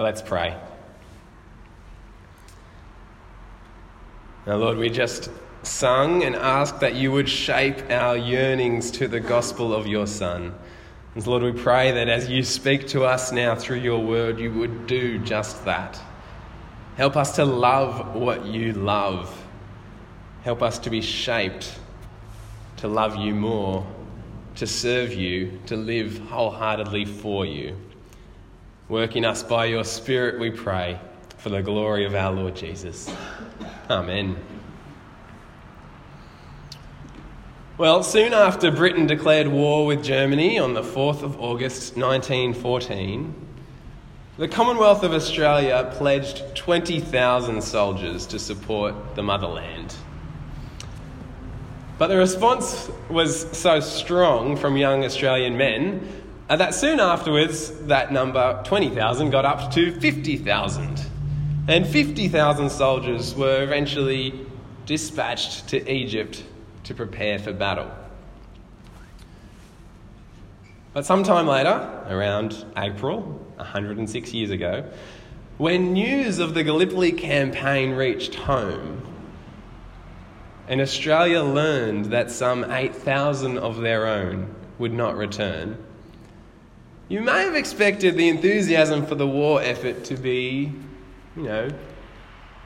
Let's pray. Now, Lord, we just sung and asked that you would shape our yearnings to the gospel of your Son. And Lord, we pray that as you speak to us now through your word, you would do just that. Help us to love what you love. Help us to be shaped to love you more, to serve you, to live wholeheartedly for you. Work in us by your Spirit, we pray, for the glory of our Lord Jesus. Amen. Well, soon after Britain declared war with Germany on the 4th of August 1914, the Commonwealth of Australia pledged 20,000 soldiers to support the motherland. But the response was so strong from young Australian men uh, that soon afterwards, that number, 20,000, got up to 50,000. And 50,000 soldiers were eventually dispatched to Egypt to prepare for battle. But sometime later, around April, 106 years ago, when news of the Gallipoli campaign reached home, and Australia learned that some 8,000 of their own would not return, you may have expected the enthusiasm for the war effort to be, you know,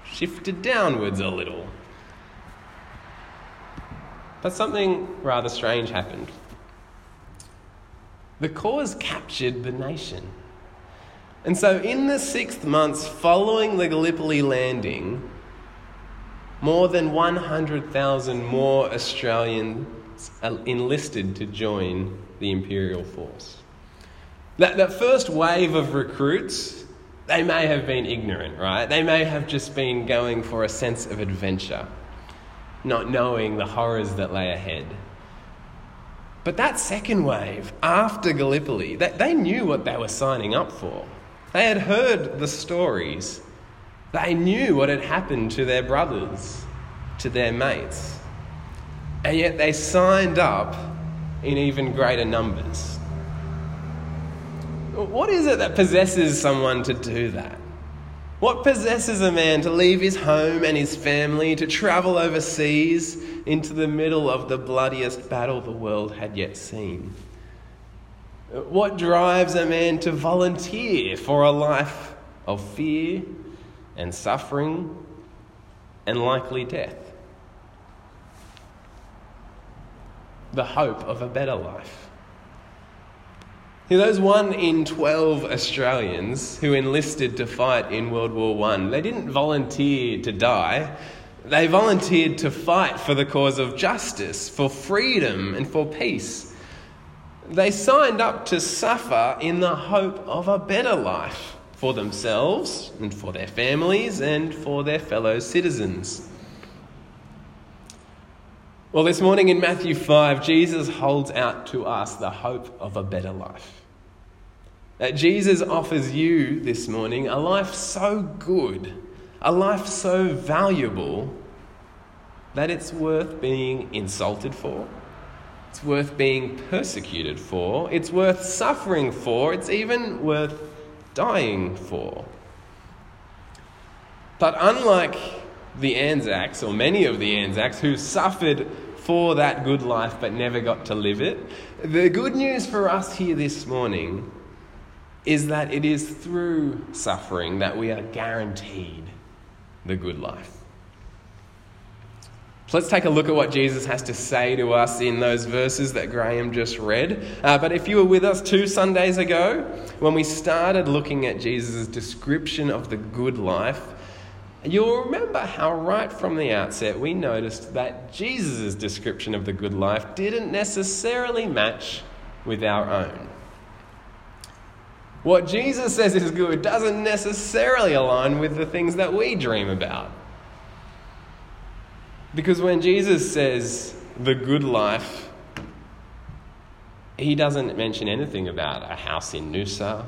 shifted downwards a little. But something rather strange happened. The cause captured the nation. And so, in the sixth months following the Gallipoli landing, more than 100,000 more Australians enlisted to join the Imperial force. That, that first wave of recruits, they may have been ignorant, right? They may have just been going for a sense of adventure not knowing the horrors that lay ahead. But that second wave, after Gallipoli, they, they knew what they were signing up for. They had heard the stories. They knew what had happened to their brothers, to their mates. And yet they signed up in even greater numbers. What is it that possesses someone to do that? What possesses a man to leave his home and his family, to travel overseas into the middle of the bloodiest battle the world had yet seen? What drives a man to volunteer for a life of fear and suffering and likely death? The hope of a better life. Those one in 12 Australians who enlisted to fight in World War I, they didn't volunteer to die. They volunteered to fight for the cause of justice, for freedom, and for peace. They signed up to suffer in the hope of a better life for themselves and for their families and for their fellow citizens. Well, this morning in Matthew 5, Jesus holds out to us the hope of a better life. That Jesus offers you this morning a life so good, a life so valuable, that it's worth being insulted for, it's worth being persecuted for, it's worth suffering for, it's even worth dying for. But unlike the Anzacs, or many of the Anzacs, who suffered for that good life but never got to live it. The good news for us here this morning is that it is through suffering that we are guaranteed the good life. Let's take a look at what Jesus has to say to us in those verses that Graham just read. Uh, but if you were with us two Sundays ago, when we started looking at Jesus' description of the good life, You'll remember how, right from the outset, we noticed that Jesus' description of the good life didn't necessarily match with our own. What Jesus says is good doesn't necessarily align with the things that we dream about. Because when Jesus says the good life, he doesn't mention anything about a house in Noosa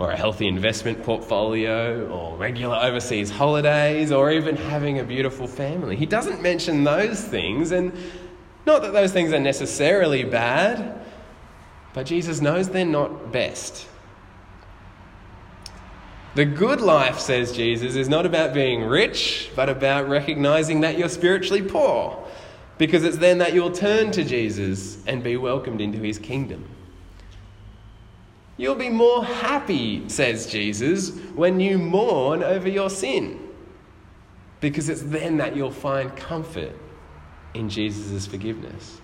or a healthy investment portfolio, or regular overseas holidays, or even having a beautiful family. He doesn't mention those things, and not that those things are necessarily bad, but Jesus knows they're not best. The good life, says Jesus, is not about being rich, but about recognizing that you're spiritually poor, because it's then that you'll turn to Jesus and be welcomed into his kingdom. You'll be more happy, says Jesus, when you mourn over your sin, because it's then that you'll find comfort in Jesus' forgiveness.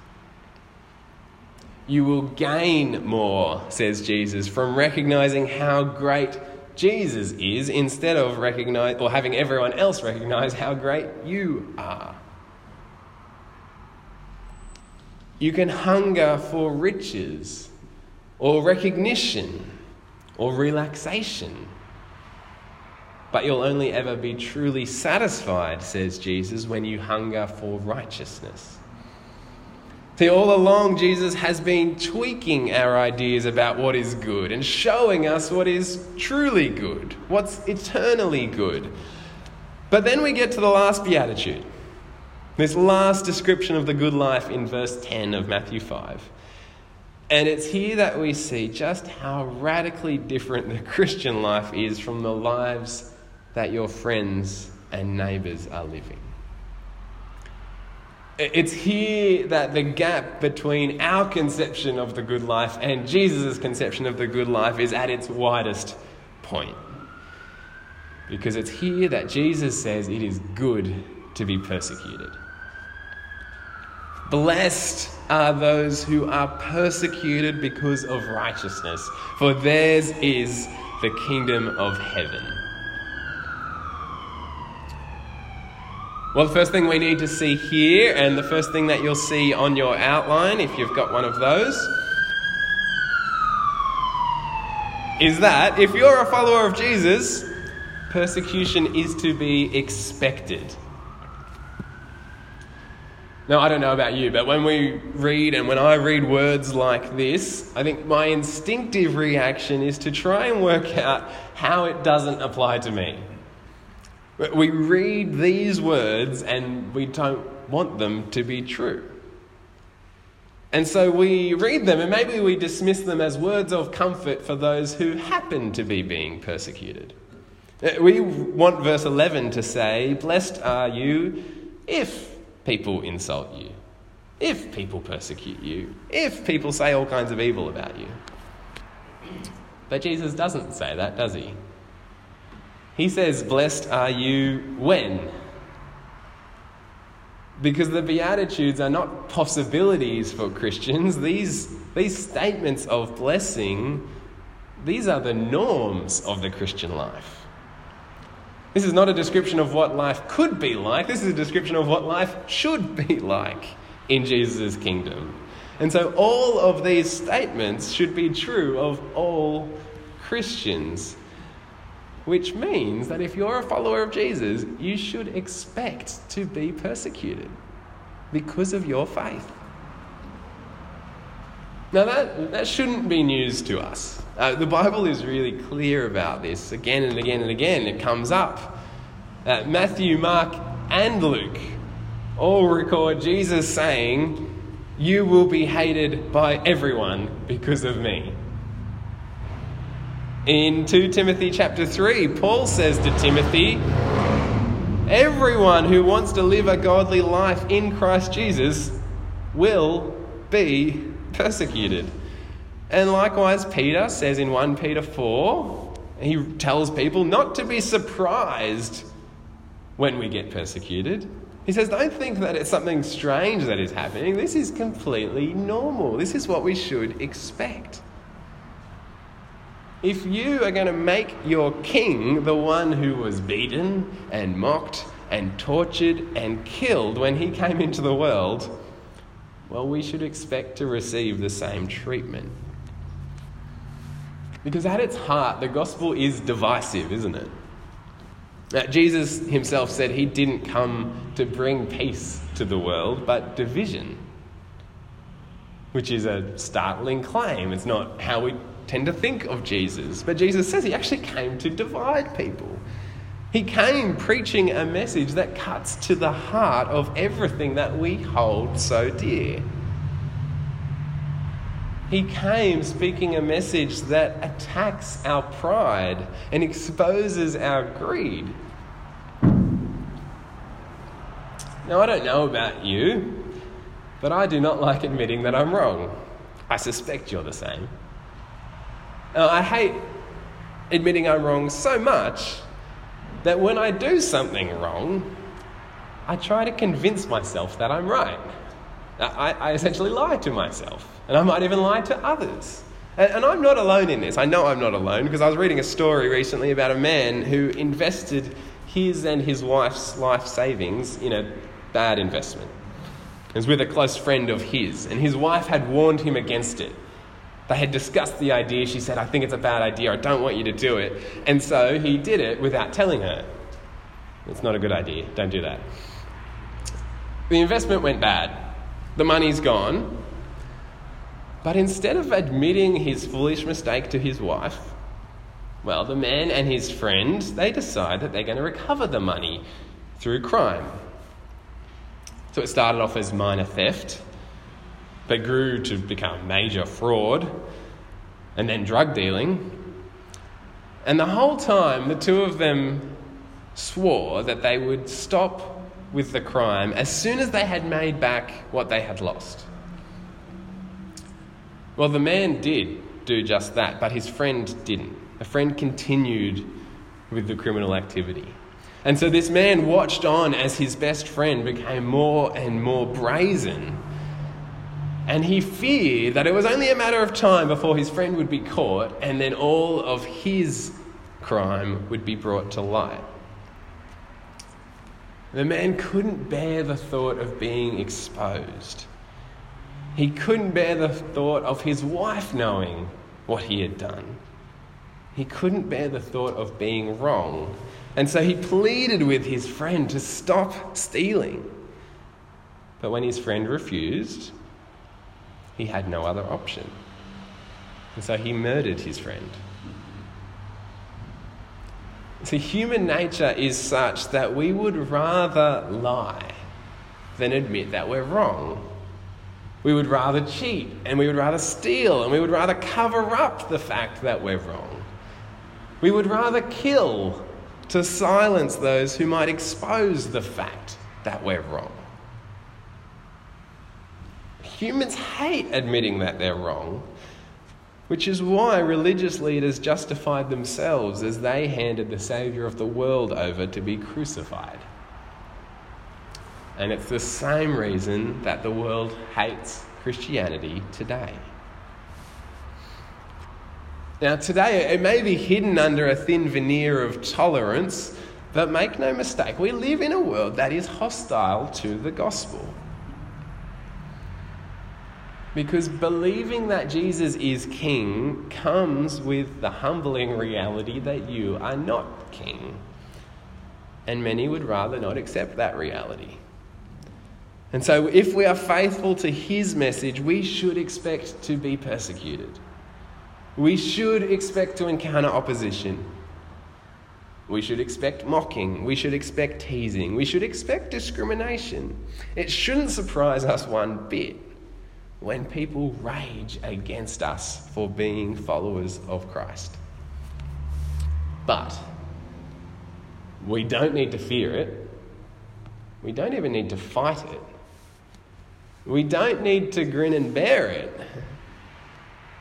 You will gain more, says Jesus, from recognizing how great Jesus is instead of recognize or having everyone else recognize how great you are. You can hunger for riches or recognition or relaxation. But you'll only ever be truly satisfied, says Jesus, when you hunger for righteousness. See, all along, Jesus has been tweaking our ideas about what is good and showing us what is truly good, what's eternally good. But then we get to the last beatitude, this last description of the good life in verse 10 of Matthew 5. And it's here that we see just how radically different the Christian life is from the lives that your friends and neighbours are living. It's here that the gap between our conception of the good life and Jesus' conception of the good life is at its widest point. Because it's here that Jesus says it is good to be persecuted. Blessed are those who are persecuted because of righteousness, for theirs is the kingdom of heaven. Well, the first thing we need to see here, and the first thing that you'll see on your outline, if you've got one of those, is that if you're a follower of Jesus, persecution is to be expected. Now, I don't know about you, but when we read and when I read words like this, I think my instinctive reaction is to try and work out how it doesn't apply to me. We read these words and we don't want them to be true. And so we read them and maybe we dismiss them as words of comfort for those who happen to be being persecuted. Uh, we want verse 11 to say, Blessed are you if people insult you, if people persecute you, if people say all kinds of evil about you. But Jesus doesn't say that, does he? He says, Blessed are you when? Because the Beatitudes are not possibilities for Christians. These, these statements of blessing, these are the norms of the Christian life. This is not a description of what life could be like. This is a description of what life should be like in Jesus' kingdom. And so all of these statements should be true of all Christians which means that if you're a follower of Jesus, you should expect to be persecuted because of your faith. Now, that, that shouldn't be news to us. Uh, the Bible is really clear about this again and again and again. It comes up. Uh, Matthew, Mark, and Luke all record Jesus saying, You will be hated by everyone because of me. In 2 Timothy chapter 3, Paul says to Timothy, Everyone who wants to live a godly life in Christ Jesus will be persecuted. And likewise, Peter says in 1 Peter 4, he tells people not to be surprised when we get persecuted. He says, Don't think that it's something strange that is happening. This is completely normal. This is what we should expect. If you are going to make your king the one who was beaten and mocked and tortured and killed when he came into the world, well, we should expect to receive the same treatment. Because at its heart, the gospel is divisive, isn't it? Now, Jesus himself said he didn't come to bring peace to the world, but division, which is a startling claim. It's not how we tend to think of Jesus. But Jesus says he actually came to divide people. He came preaching a message that cuts to the heart of everything that we hold so dear. He came speaking a message that attacks our pride and exposes our greed. Now, I don't know about you, but I do not like admitting that I'm wrong. I suspect you're the same. Now, I hate admitting I'm wrong so much that when I do something wrong, I try to convince myself that I'm right. I, I essentially lie to myself, and I might even lie to others. And, and I'm not alone in this. I know I'm not alone because I was reading a story recently about a man who invested his and his wife's life savings in a bad investment. It was with a close friend of his, and his wife had warned him against it. They had discussed the idea. She said, I think it's a bad idea. I don't want you to do it. And so he did it without telling her. It's not a good idea. Don't do that. The investment went bad. The money's gone. But instead of admitting his foolish mistake to his wife, well, the man and his friend, they decide that they're going to recover the money through crime. So it started off as minor theft, but grew to become major fraud, and then drug dealing. And the whole time, the two of them swore that they would stop with the crime as soon as they had made back what they had lost. Well, the man did do just that, but his friend didn't. A friend continued with the criminal activity. And so this man watched on as his best friend became more and more brazen. And he feared that it was only a matter of time before his friend would be caught and then all of his crime would be brought to light. The man couldn't bear the thought of being exposed. He couldn't bear the thought of his wife knowing what he had done. He couldn't bear the thought of being wrong. And so he pleaded with his friend to stop stealing. But when his friend refused, he had no other option. And so he murdered his friend. See, human nature is such that we would rather lie than admit that we're wrong. We would rather cheat and we would rather steal and we would rather cover up the fact that we're wrong. We would rather kill to silence those who might expose the fact that we're wrong. Humans hate admitting that they're wrong which is why religious leaders justified themselves as they handed the Saviour of the world over to be crucified. And it's the same reason that the world hates Christianity today. Now, today it may be hidden under a thin veneer of tolerance, but make no mistake, we live in a world that is hostile to the gospel. Because believing that Jesus is king comes with the humbling reality that you are not king. And many would rather not accept that reality. And so, if we are faithful to his message, we should expect to be persecuted. We should expect to encounter opposition. We should expect mocking. We should expect teasing. We should expect discrimination. It shouldn't surprise us one bit when people rage against us for being followers of Christ. But we don't need to fear it. We don't even need to fight it. We don't need to grin and bear it.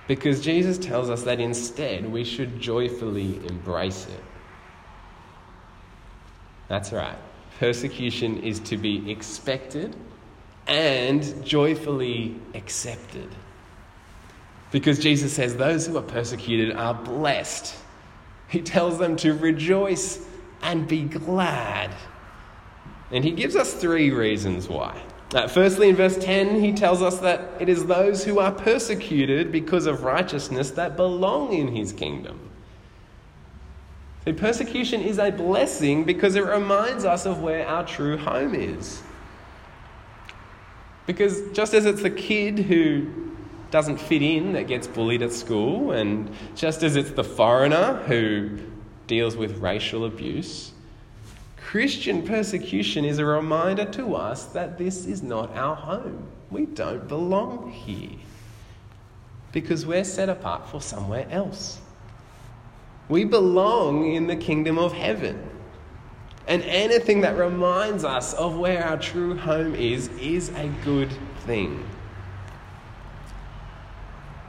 Because Jesus tells us that instead we should joyfully embrace it. That's right. Persecution is to be expected and joyfully accepted. Because Jesus says those who are persecuted are blessed. He tells them to rejoice and be glad. And he gives us three reasons why. Uh, firstly, in verse 10, he tells us that it is those who are persecuted because of righteousness that belong in his kingdom. So, persecution is a blessing because it reminds us of where our true home is. Because just as it's the kid who doesn't fit in that gets bullied at school, and just as it's the foreigner who deals with racial abuse, Christian persecution is a reminder to us that this is not our home. We don't belong here. because we're set apart for somewhere else. We belong in the kingdom of heaven. And anything that reminds us of where our true home is, is a good thing.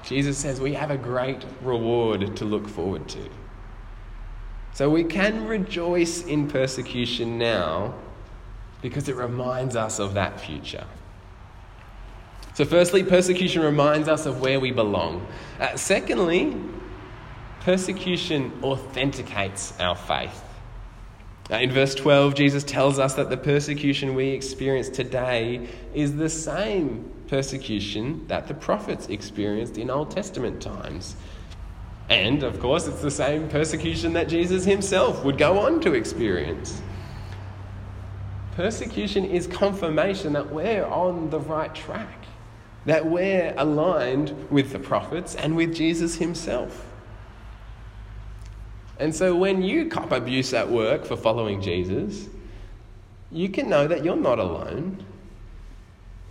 Jesus says we have a great reward to look forward to. So we can rejoice in persecution now because it reminds us of that future. So, firstly, persecution reminds us of where we belong. Uh, secondly, persecution authenticates our faith. Uh, in verse 12, Jesus tells us that the persecution we experience today is the same persecution that the prophets experienced in Old Testament times. And, of course, it's the same persecution that Jesus himself would go on to experience. Persecution is confirmation that we're on the right track that we're aligned with the prophets and with Jesus himself. And so when you cop abuse at work for following Jesus, you can know that you're not alone.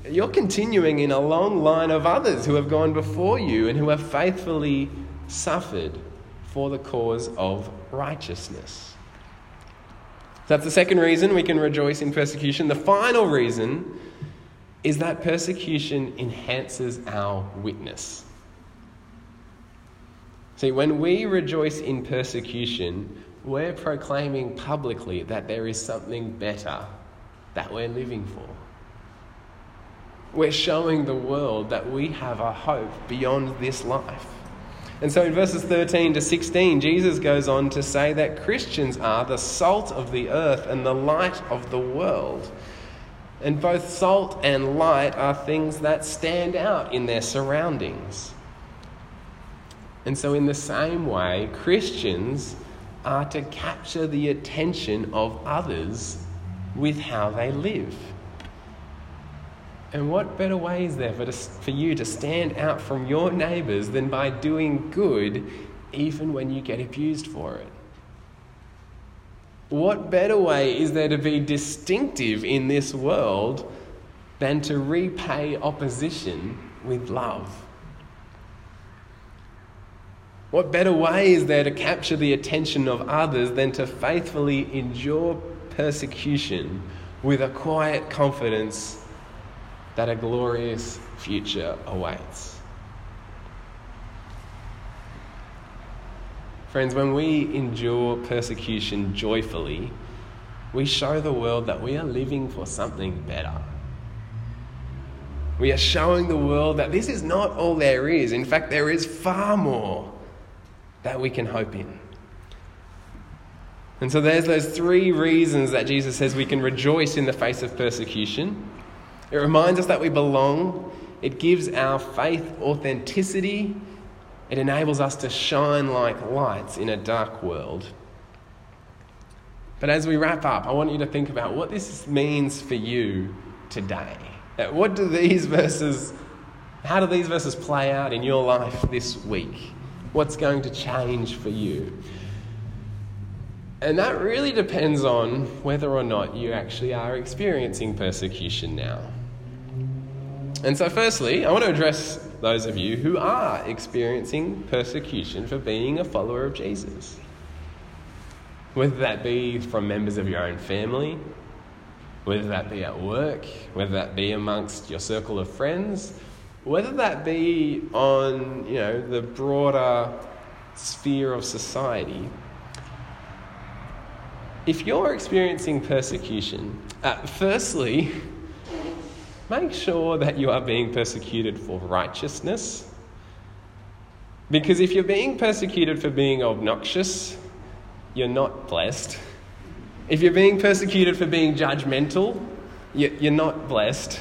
You're continuing in a long line of others who have gone before you and who have faithfully suffered for the cause of righteousness. That's the second reason we can rejoice in persecution. The final reason is that persecution enhances our witness. See, when we rejoice in persecution, we're proclaiming publicly that there is something better that we're living for. We're showing the world that we have a hope beyond this life. And so in verses 13 to 16, Jesus goes on to say that Christians are the salt of the earth and the light of the world. And both salt and light are things that stand out in their surroundings. And so, in the same way, Christians are to capture the attention of others with how they live. And what better way is there for, to, for you to stand out from your neighbours than by doing good even when you get abused for it? What better way is there to be distinctive in this world than to repay opposition with love? What better way is there to capture the attention of others than to faithfully endure persecution with a quiet confidence that a glorious future awaits? Friends, when we endure persecution joyfully, we show the world that we are living for something better. We are showing the world that this is not all there is. In fact, there is far more that we can hope in. And so there's those three reasons that Jesus says we can rejoice in the face of persecution. It reminds us that we belong. It gives our faith authenticity it enables us to shine like lights in a dark world. But as we wrap up, I want you to think about what this means for you today. What do these verses, how do these verses play out in your life this week? What's going to change for you? And that really depends on whether or not you actually are experiencing persecution now. And so, firstly, I want to address those of you who are experiencing persecution for being a follower of Jesus. Whether that be from members of your own family, whether that be at work, whether that be amongst your circle of friends, whether that be on, you know, the broader sphere of society. If you're experiencing persecution, uh, firstly, make sure that you are being persecuted for righteousness. Because if you're being persecuted for being obnoxious, you're not blessed. If you're being persecuted for being judgmental, you're not blessed.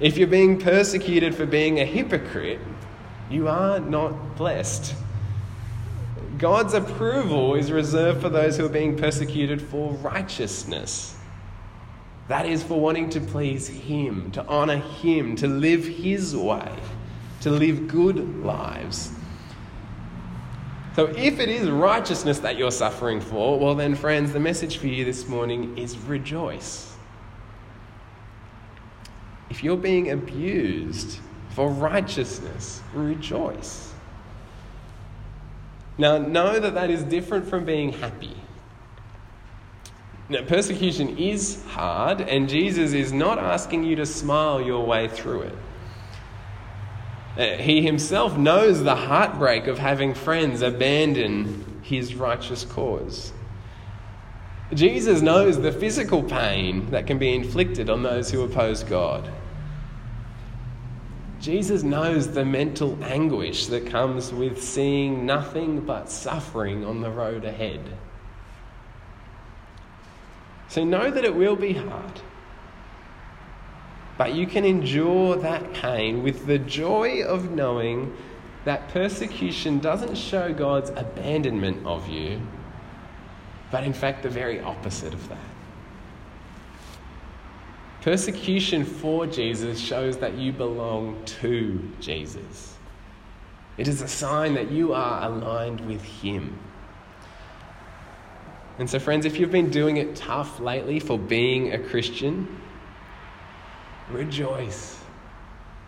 If you're being persecuted for being a hypocrite, you are not blessed. God's approval is reserved for those who are being persecuted for righteousness. That is for wanting to please Him, to honour Him, to live His way, to live good lives. So, if it is righteousness that you're suffering for, well, then, friends, the message for you this morning is rejoice. If you're being abused for righteousness. Rejoice. Now, know that that is different from being happy. Now, persecution is hard, and Jesus is not asking you to smile your way through it. Uh, he himself knows the heartbreak of having friends abandon his righteous cause. Jesus knows the physical pain that can be inflicted on those who oppose God. Jesus knows the mental anguish that comes with seeing nothing but suffering on the road ahead. So know that it will be hard. But you can endure that pain with the joy of knowing that persecution doesn't show God's abandonment of you, but in fact, the very opposite of that. Persecution for Jesus shows that you belong to Jesus. It is a sign that you are aligned with Him. And so, friends, if you've been doing it tough lately for being a Christian, rejoice.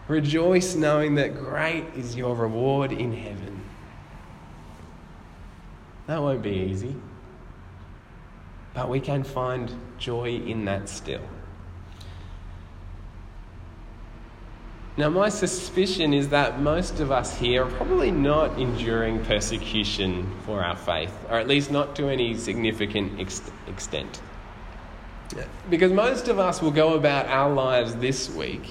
Rejoice knowing that great is your reward in heaven. That won't be easy, but we can find joy in that still. Now, my suspicion is that most of us here are probably not enduring persecution for our faith, or at least not to any significant ex- extent. Because most of us will go about our lives this week,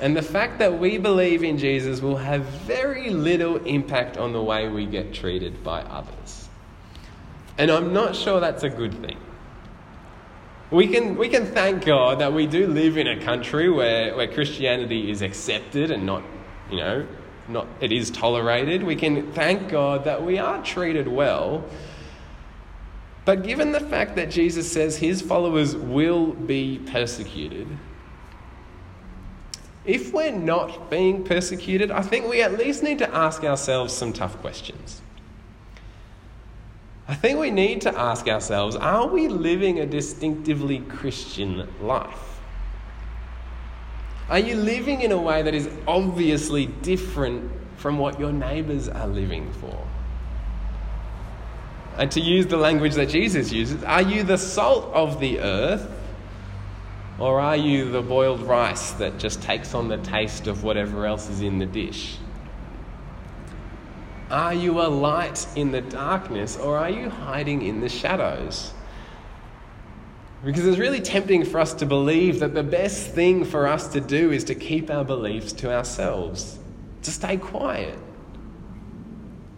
and the fact that we believe in Jesus will have very little impact on the way we get treated by others. And I'm not sure that's a good thing. We can, we can thank God that we do live in a country where, where Christianity is accepted and not, you know, not, it is tolerated. We can thank God that we are treated well. But given the fact that Jesus says his followers will be persecuted, if we're not being persecuted, I think we at least need to ask ourselves some tough questions. I think we need to ask ourselves are we living a distinctively Christian life? Are you living in a way that is obviously different from what your neighbours are living for? And to use the language that Jesus uses, are you the salt of the earth? Or are you the boiled rice that just takes on the taste of whatever else is in the dish? Are you a light in the darkness or are you hiding in the shadows? Because it's really tempting for us to believe that the best thing for us to do is to keep our beliefs to ourselves, to stay quiet,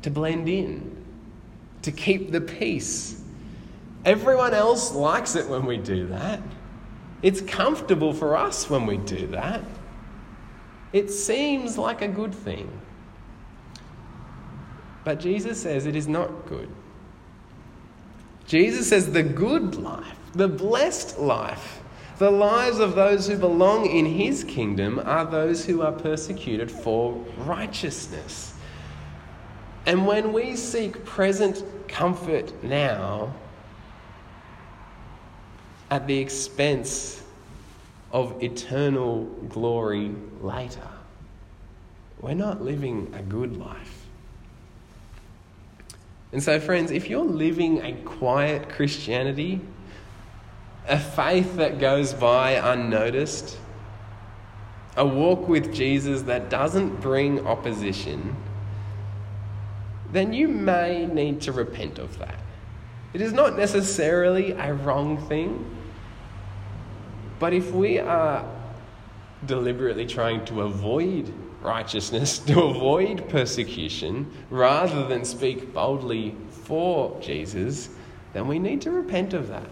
to blend in, to keep the peace. Everyone else likes it when we do that. It's comfortable for us when we do that. It seems like a good thing. But Jesus says it is not good. Jesus says the good life, the blessed life, the lives of those who belong in his kingdom are those who are persecuted for righteousness. And when we seek present comfort now at the expense of eternal glory later, we're not living a good life. And so, friends, if you're living a quiet Christianity, a faith that goes by unnoticed, a walk with Jesus that doesn't bring opposition, then you may need to repent of that. It is not necessarily a wrong thing, but if we are deliberately trying to avoid righteousness, to avoid persecution, rather than speak boldly for Jesus, then we need to repent of that.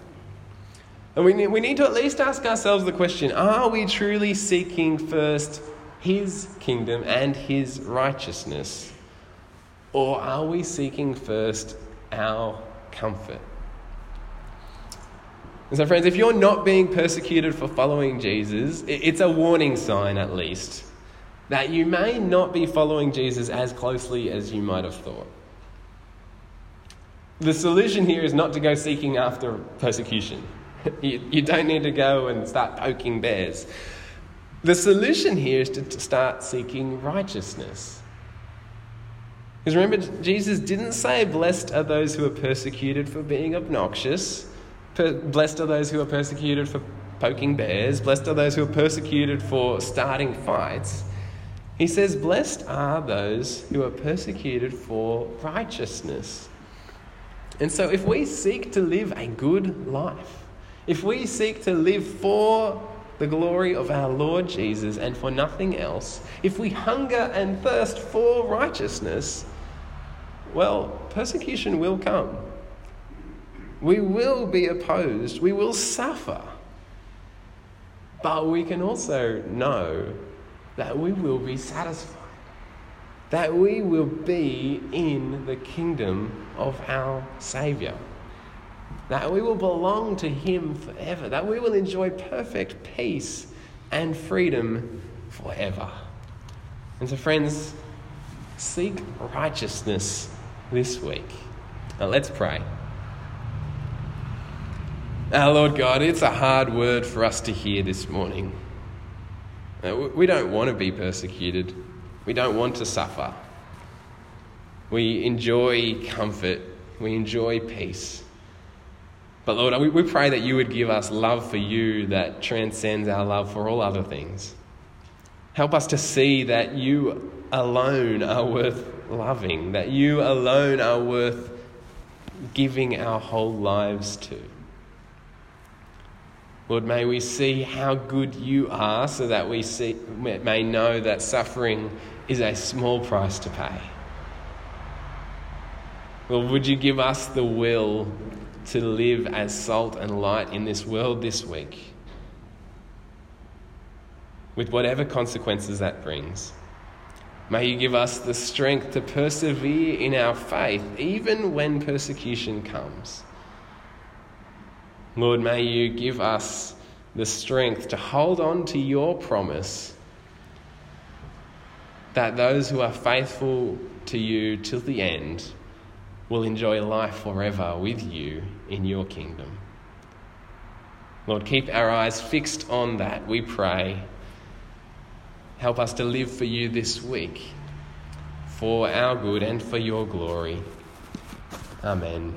And we need, we need to at least ask ourselves the question are we truly seeking first His kingdom and His righteousness? Or are we seeking first our comfort? And so, friends, if you're not being persecuted for following Jesus, it's a warning sign at least that you may not be following Jesus as closely as you might have thought. The solution here is not to go seeking after persecution. You, don't need to go and start poking bears. The solution here is to start seeking righteousness. Because remember, Jesus didn't say, Blessed are those who are persecuted for being obnoxious. Blessed are those who are persecuted for poking bears. Blessed are those who are persecuted for starting fights. He says, Blessed are those who are persecuted for righteousness. And so, if we seek to live a good life, if we seek to live for the glory of our Lord Jesus and for nothing else, if we hunger and thirst for righteousness, well, persecution will come. We will be opposed. We will suffer. But we can also know that we will be satisfied, that we will be in the kingdom of our Saviour, that we will belong to Him forever, that we will enjoy perfect peace and freedom forever. And so, friends, seek righteousness this week. Now, let's pray. Our Lord God, it's a hard word for us to hear this morning. We don't want to be persecuted. We don't want to suffer. We enjoy comfort. We enjoy peace. But Lord, we pray that you would give us love for you that transcends our love for all other things. Help us to see that you alone are worth loving, that you alone are worth giving our whole lives to. Lord, may we see how good you are so that we see, may know that suffering is a small price to pay. Lord, would you give us the will to live as salt and light in this world this week? With whatever consequences that brings. May you give us the strength to persevere in our faith, even when persecution comes. Lord, may you give us the strength to hold on to your promise that those who are faithful to you till the end will enjoy life forever with you in your kingdom. Lord, keep our eyes fixed on that, we pray. Help us to live for you this week, for our good and for your glory. Amen.